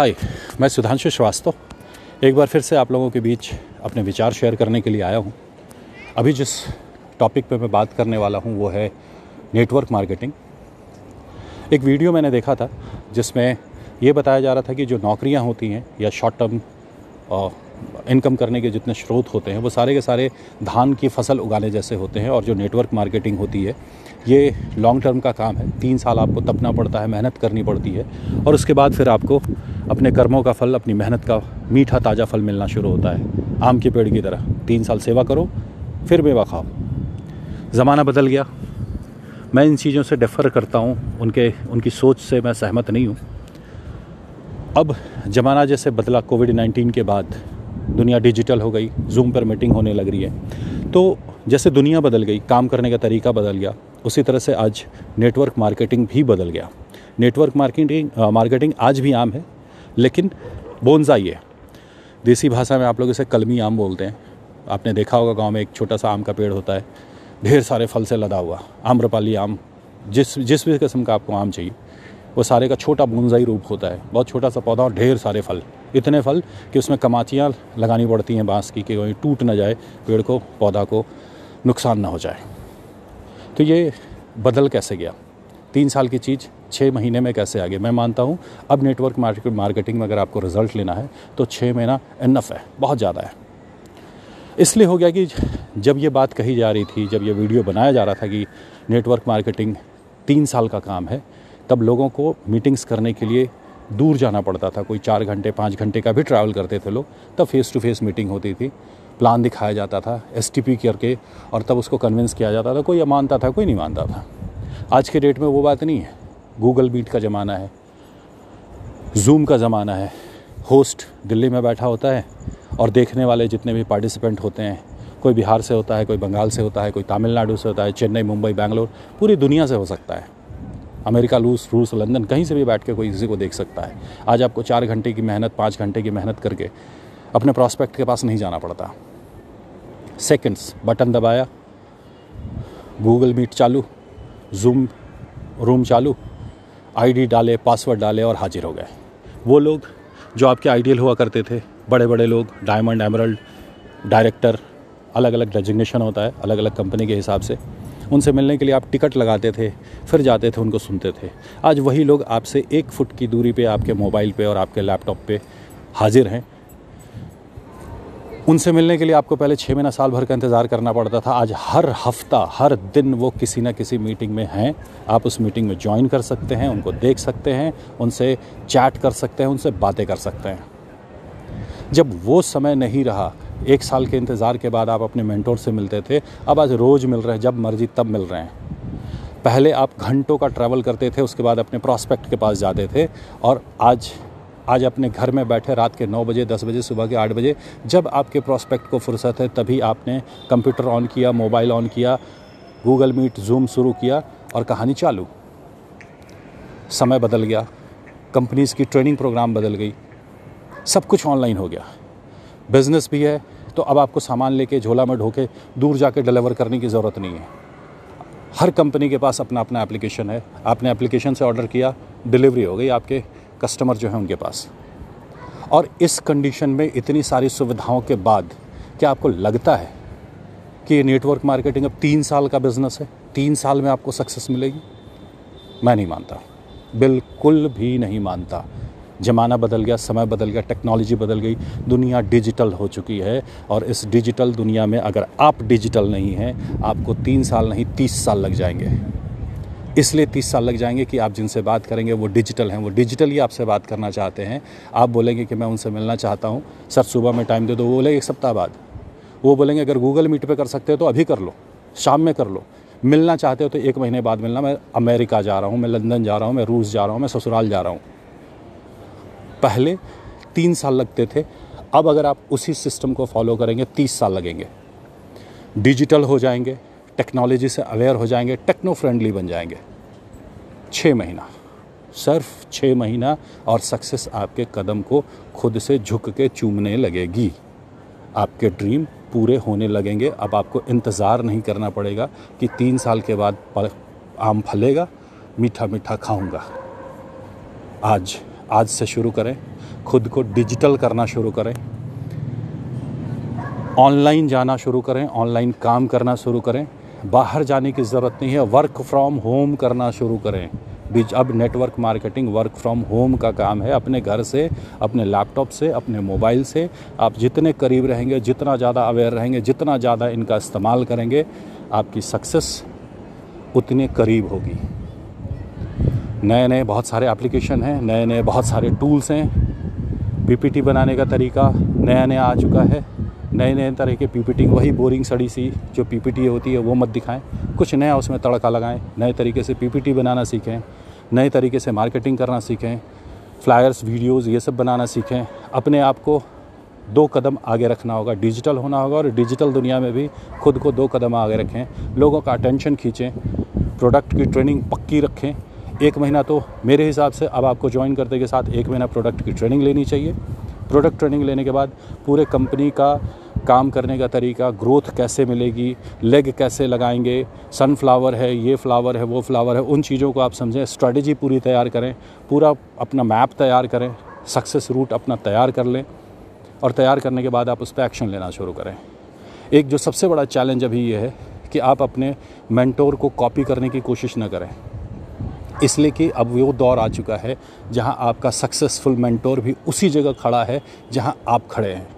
हाय, मैं सुधांशु श्रीवास्तव। एक बार फिर से आप लोगों के बीच अपने विचार शेयर करने के लिए आया हूँ। अभी जिस टॉपिक पे मैं बात करने वाला हूँ, वो है नेटवर्क मार्केटिंग एक वीडियो मैंने देखा था, जिसमें ये बताया जा रहा था कि जो नौकरियाँ होती हैं या शॉर्ट टर्म इनकम करने के जितने स्रोत होते हैं, वो सारे के सारे धान की फ़सल उगाने जैसे होते हैं और जो नेटवर्क मार्केटिंग होती है, ये लॉन्ग टर्म का काम है। तीन साल आपको तपना पड़ता है, मेहनत करनी पड़ती है और उसके बाद फिर आपको अपने कर्मों का फल, अपनी मेहनत का मीठा ताज़ा फल मिलना शुरू होता है। आम के पेड़ की तरह। तीन साल सेवा करो, फिर मेवा खाओ। ज़माना बदल गया। मैं इन चीज़ों से डिफ़र करता हूँ। उनके, उनकी सोच से मैं सहमत नहीं हूँ। अब ज़माना जैसे बदला कोविड नाइन्टीन के बाद दुनिया डिजिटल हो गई जूम पर मीटिंग होने लग रही है। तो जैसे दुनिया बदल गई, काम करने का तरीका बदल गया, उसी तरह से आज नेटवर्क मार्केटिंग भी बदल गया। नेटवर्क मार्केटिंग मार्केटिंग आज भी आम है, लेकिन बोनजाई है। देसी भाषा में आप लोग इसे कलमी आम बोलते हैं। आपने देखा होगा गाँव में एक छोटा सा आम का पेड़ होता है, ढेर सारे फल से लदा हुआ, आम्रपाली आम, जिस जिस भी किस्म का आपको आम चाहिए, वो सारे का छोटा बोनजाई रूप होता है, बहुत छोटा सा पौधा और ढेर सारे फल। इतने फल कि उसमें कमाचियाँ लगानी पड़ती हैं बाँस की कि वहीं टूट ना जाए, पेड़ को, पौधा को नुकसान ना हो जाए। तो ये बदल कैसे गया? तीन साल की चीज़ छः महीने में कैसे आ गई मैं मानता हूँ, अब नेटवर्क मार्केट मार्केटिंग में अगर आपको रिज़ल्ट लेना है तो छः महीना इनफ है, बहुत ज़्यादा है। इसलिए हो गया कि जब ये बात कही जा रही थी, जब ये वीडियो बनाया जा रहा था कि नेटवर्क मार्केटिंग तीन साल का काम है, तब लोगों को मीटिंग्स करने के लिए दूर जाना पड़ता था। कोई चार घंटे, पाँच घंटे का भी ट्रैवल करते थे लोग, तब फेस टू फेस मीटिंग होती थी। प्लान दिखाया जाता था एस टी पी करके, और तब उसको कन्विंस किया जाता था, कोई मानता था, कोई नहीं मानता था। आज के डेट में वो बात नहीं है। गूगल मीट का ज़माना है जूम का ज़माना है। होस्ट दिल्ली में बैठा होता है, और देखने वाले जितने भी पार्टिसिपेंट होते हैं, कोई बिहार से होता है, कोई बंगाल से होता है, कोई तमिलनाडु से होता है, चेन्नई, मुंबई, बैंगलोर, पूरी दुनिया से हो सकता है। अमेरिका रूस रूस लंदन कहीं से भी बैठ के कोई किसी को देख सकता है। आज आपको चार घंटे की मेहनत, पाँच घंटे की मेहनत करके अपने प्रॉस्पेक्ट के पास नहीं जाना पड़ता। सेकंड्स बटन दबाया। गूगल मीट चालू। जूम रूम चालू। आईडी डाले पासवर्ड डाले और हाजिर हो गए। वो लोग जो आपके आइडियल हुआ करते थे बड़े बड़े लोग डायमंड एमरल्ड डायरेक्टर अलग अलग डेजिग्नेशन होता है अलग अलग कंपनी के हिसाब से। उनसे मिलने के लिए आप टिकट लगाते थे, फिर जाते थे, उनको सुनते थे। आज वही लोग आपसे एक फुट की दूरी पे आपके मोबाइल पे और आपके लैपटॉप पे हाजिर हैं। उनसे मिलने के लिए आपको पहले छः महीना साल भर का इंतज़ार करना पड़ता था। आज हर हफ़्ता, हर दिन वो किसी न किसी मीटिंग में हैं। आप उस मीटिंग में ज्वाइन कर सकते हैं, उनको देख सकते हैं, उनसे चैट कर सकते हैं, उनसे बातें कर सकते हैं। जब वो समय नहीं रहा एक साल के इंतज़ार के बाद आप अपने मेंटोर से मिलते थे। अब आज रोज़ मिल रहे हैं, जब मर्ज़ी तब मिल रहे हैं। पहले आप घंटों का ट्रैवल करते थे, उसके बाद अपने प्रॉस्पेक्ट के पास जाते थे और आज आज अपने घर में बैठे रात के नौ बजे, दस बजे, सुबह के आठ बजे, जब आपके प्रॉस्पेक्ट को फुर्सत है, तभी आपने कंप्यूटर ऑन किया, मोबाइल ऑन किया, गूगल मीट, जूम शुरू किया और कहानी चालू। समय बदल गया, कंपनीज़ की ट्रेनिंग प्रोग्राम बदल गई, सब कुछ ऑनलाइन हो गया। बिज़नेस भी है तो अब आपको सामान लेके, झोला में ढोके, दूर जाके डिलीवर करने की ज़रूरत नहीं है। हर कंपनी के पास अपना अपना एप्लीकेशन है। आपने एप्लीकेशन से ऑर्डर किया, डिलीवरी हो गई आपके, कस्टमर जो है उनके पास। और इस कंडीशन में इतनी सारी सुविधाओं के बाद, क्या आपको लगता है कि ये नेटवर्क मार्केटिंग अब तीन साल का बिज़नेस है? तीन साल में आपको सक्सेस मिलेगी? मैं नहीं मानता। बिल्कुल भी नहीं मानता। ज़माना बदल गया, समय बदल गया टेक्नोलॉजी बदल गई, दुनिया डिजिटल हो चुकी है और इस डिजिटल दुनिया में अगर आप डिजिटल नहीं हैं, आपको तीन साल नहीं, तीस साल लग जाएँगे। इसलिए तीस साल लग जाएँगे कि आप जिनसे बात करेंगे, वो डिजिटल हैं, वो डिजिटल आपसे बात करना चाहते हैं। आप बोलेंगे कि मैं उनसे मिलना चाहता हूँ, सर सुबह में टाइम दे दो, वो बोले एक सप्ताह बाद। वो बोलेंगे, अगर गूगल मीट पे कर सकते हो तो अभी कर लो, शाम में कर लो। मिलना चाहते हो तो एक महीने बाद मिलना, मैं अमेरिका जा रहा हूँ, मैं लंदन जा रहा हूँ, मैं रूस जा रहा हूँ, मैं ससुराल जा रहा हूँ। पहले तीन साल लगते थे, अब अगर आप उसी सिस्टम को फॉलो करेंगे, तीस साल लगेंगे। डिजिटल हो जाएँगे टेक्नोलॉजी से अवेयर हो जाएँगे टेक्नो फ्रेंडली बन जाएँगे। छः महीना, सिर्फ़ छः महीना और सक्सेस आपके कदम को खुद से झुक के चूमने लगेगी। आपके ड्रीम पूरे होने लगेंगे। अब आपको इंतज़ार नहीं करना पड़ेगा कि तीन साल के बाद आम फलेगा मीठा मीठा खाऊँगा। आज आज से शुरू करें, खुद को डिजिटल करना शुरू करें, ऑनलाइन जाना शुरू करें, ऑनलाइन काम करना शुरू करें, बाहर जाने की ज़रूरत नहीं है वर्क फ्रॉम होम करना शुरू करें। बीच, अब network marketing work from home का काम है, अपने घर से, अपने लैपटॉप से, अपने मोबाइल से। आप जितने करीब रहेंगे, जितना ज़्यादा अवेयर रहेंगे, जितना ज़्यादा इनका इस्तेमाल करेंगे, आपकी सक्सेस उतने करीब होगी। नए नए बहुत सारे एप्लीकेशन हैं नए नए बहुत सारे टूल्स हैं। पीपीटी बनाने का तरीका नया नया आ चुका है। नए नए तरह के पीपीटी वही बोरिंग सड़ी सी जो पीपीटी होती है, वो मत दिखाएँ। कुछ नया उसमें तड़का लगाएँ, नए तरीके से पीपीटी बनाना सीखें, नए तरीके से मार्केटिंग करना सीखें फ्लायर्स वीडियोस ये सब बनाना सीखें। अपने आप को दो कदम आगे रखना होगा डिजिटल होना होगा और डिजिटल दुनिया में भी खुद को दो कदम आगे रखें। लोगों का अटेंशन खींचें प्रोडक्ट की ट्रेनिंग पक्की रखें। एक महीना तो मेरे हिसाब से अब आपको ज्वाइन करने के साथ एक महीना प्रोडक्ट की ट्रेनिंग लेनी चाहिए। प्रोडक्ट ट्रेनिंग लेने के बाद पूरे कंपनी का काम करने का तरीका ग्रोथ कैसे मिलेगी लेग कैसे लगाएँगे सनफ्लावर है, ये फ्लावर है, वो फ्लावर है, उन चीज़ों को आप समझें स्ट्रेटजी पूरी तैयार करें, पूरा अपना मैप तैयार करें सक्सेस रूट अपना तैयार कर लें और तैयार करने के बाद आप उस पर एक्शन लेना शुरू करें। एक जो सबसे बड़ा चैलेंज अभी ये है कि आप अपने मेंटोर को कॉपी करने की कोशिश न करें। इसलिए कि अब वो दौर आ चुका है जहाँ आपका सक्सेसफुल मेंटोर भी उसी जगह खड़ा है जहाँ आप खड़े हैं।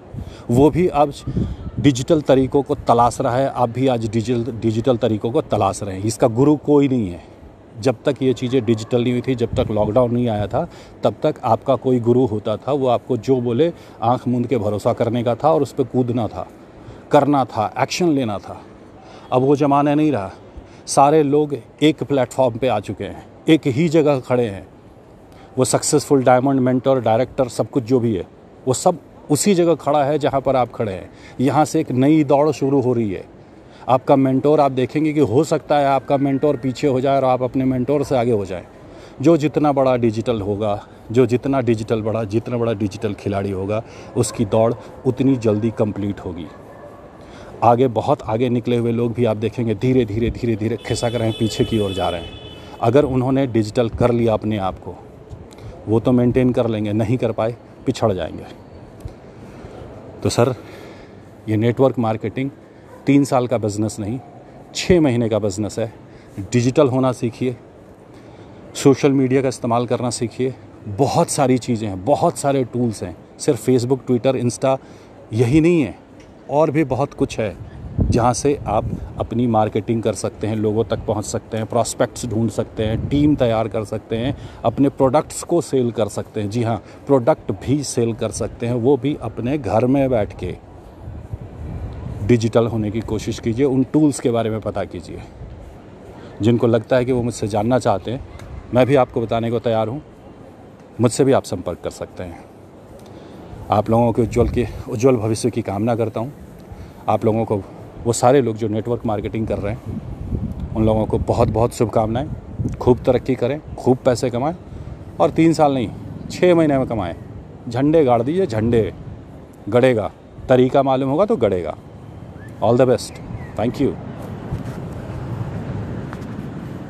वो भी अब डिजिटल तरीक़ों को तलाश रहा है, आप भी आज डिजिटल डिजिटल तरीक़ों को तलाश रहे हैं। इसका गुरु कोई नहीं है। जब तक ये चीज़ें डिजिटल नहीं हुई थी, जब तक लॉकडाउन नहीं आया था, तब तक आपका कोई गुरु होता था, वो आपको जो बोले, आँख मूंद के भरोसा करने का था और उस पर कूदना था, करना था एक्शन लेना था। अब वो ज़माना नहीं रहा। सारे लोग एक प्लेटफॉर्म पे आ चुके हैं। एक ही जगह खड़े हैं। वो सक्सेसफुल डायमंड मेंटर डायरेक्टर सब कुछ जो भी है, वो सब उसी जगह खड़ा है जहाँ पर आप खड़े हैं। यहाँ से एक नई दौड़ शुरू हो रही है। आपका मेंटोर आप देखेंगे कि हो सकता है आपका मेंटोर पीछे हो जाए और आप अपने मेंटोर से आगे हो जाएँ। जो जितना बड़ा डिजिटल होगा, जो जितना डिजिटल बड़ा, जितना बड़ा डिजिटल खिलाड़ी होगा, उसकी दौड़ उतनी जल्दी कंप्लीट होगी। आगे बहुत आगे निकले हुए लोग भी आप देखेंगे धीरे धीरे धीरे धीरे खिसक रहे हैं, पीछे की ओर जा रहे हैं। अगर उन्होंने डिजिटल कर लिया अपने आप को, वो तो मेंटेन कर लेंगे, नहीं कर पाए, पिछड़ जाएँगे। तो सर, ये नेटवर्क मार्केटिंग तीन साल का बिज़नेस नहीं छः महीने का बिज़नेस है। डिजिटल होना सीखिए सोशल मीडिया का इस्तेमाल करना सीखिए। बहुत सारी चीज़ें हैं, बहुत सारे टूल्स हैं। सिर्फ़ फेसबुक ट्विटर इंस्टा यही नहीं है, और भी बहुत कुछ है। जहाँ से आप अपनी मार्केटिंग कर सकते हैं, लोगों तक पहुँच सकते हैं प्रॉस्पेक्ट्स ढूंढ सकते हैं टीम तैयार कर सकते हैं, अपने प्रोडक्ट्स को सेल कर सकते हैं। जी हाँ प्रोडक्ट भी सेल कर सकते हैं, वो भी अपने घर में बैठ के। डिजिटल होने की कोशिश कीजिए, उन टूल्स के बारे में पता कीजिए। जिनको लगता है कि वो मुझसे जानना चाहते हैं, मैं भी आपको बताने को तैयार हूँ। मुझसे भी आप संपर्क कर सकते हैं। आप लोगों के उज्जवल के, उज्जवल भविष्य की कामना करता हूँ। आप लोगों को वो सारे लोग जो नेटवर्क मार्केटिंग कर रहे हैं, उन लोगों को बहुत बहुत शुभकामनाएँ। खूब तरक्की करें, खूब पैसे कमाएँ और तीन साल नहीं छः महीने में कमाएँ। झंडे गाड़ दीजिए, झंडे। गड़ेगा। तरीका मालूम होगा तो गड़ेगा। All the best thank you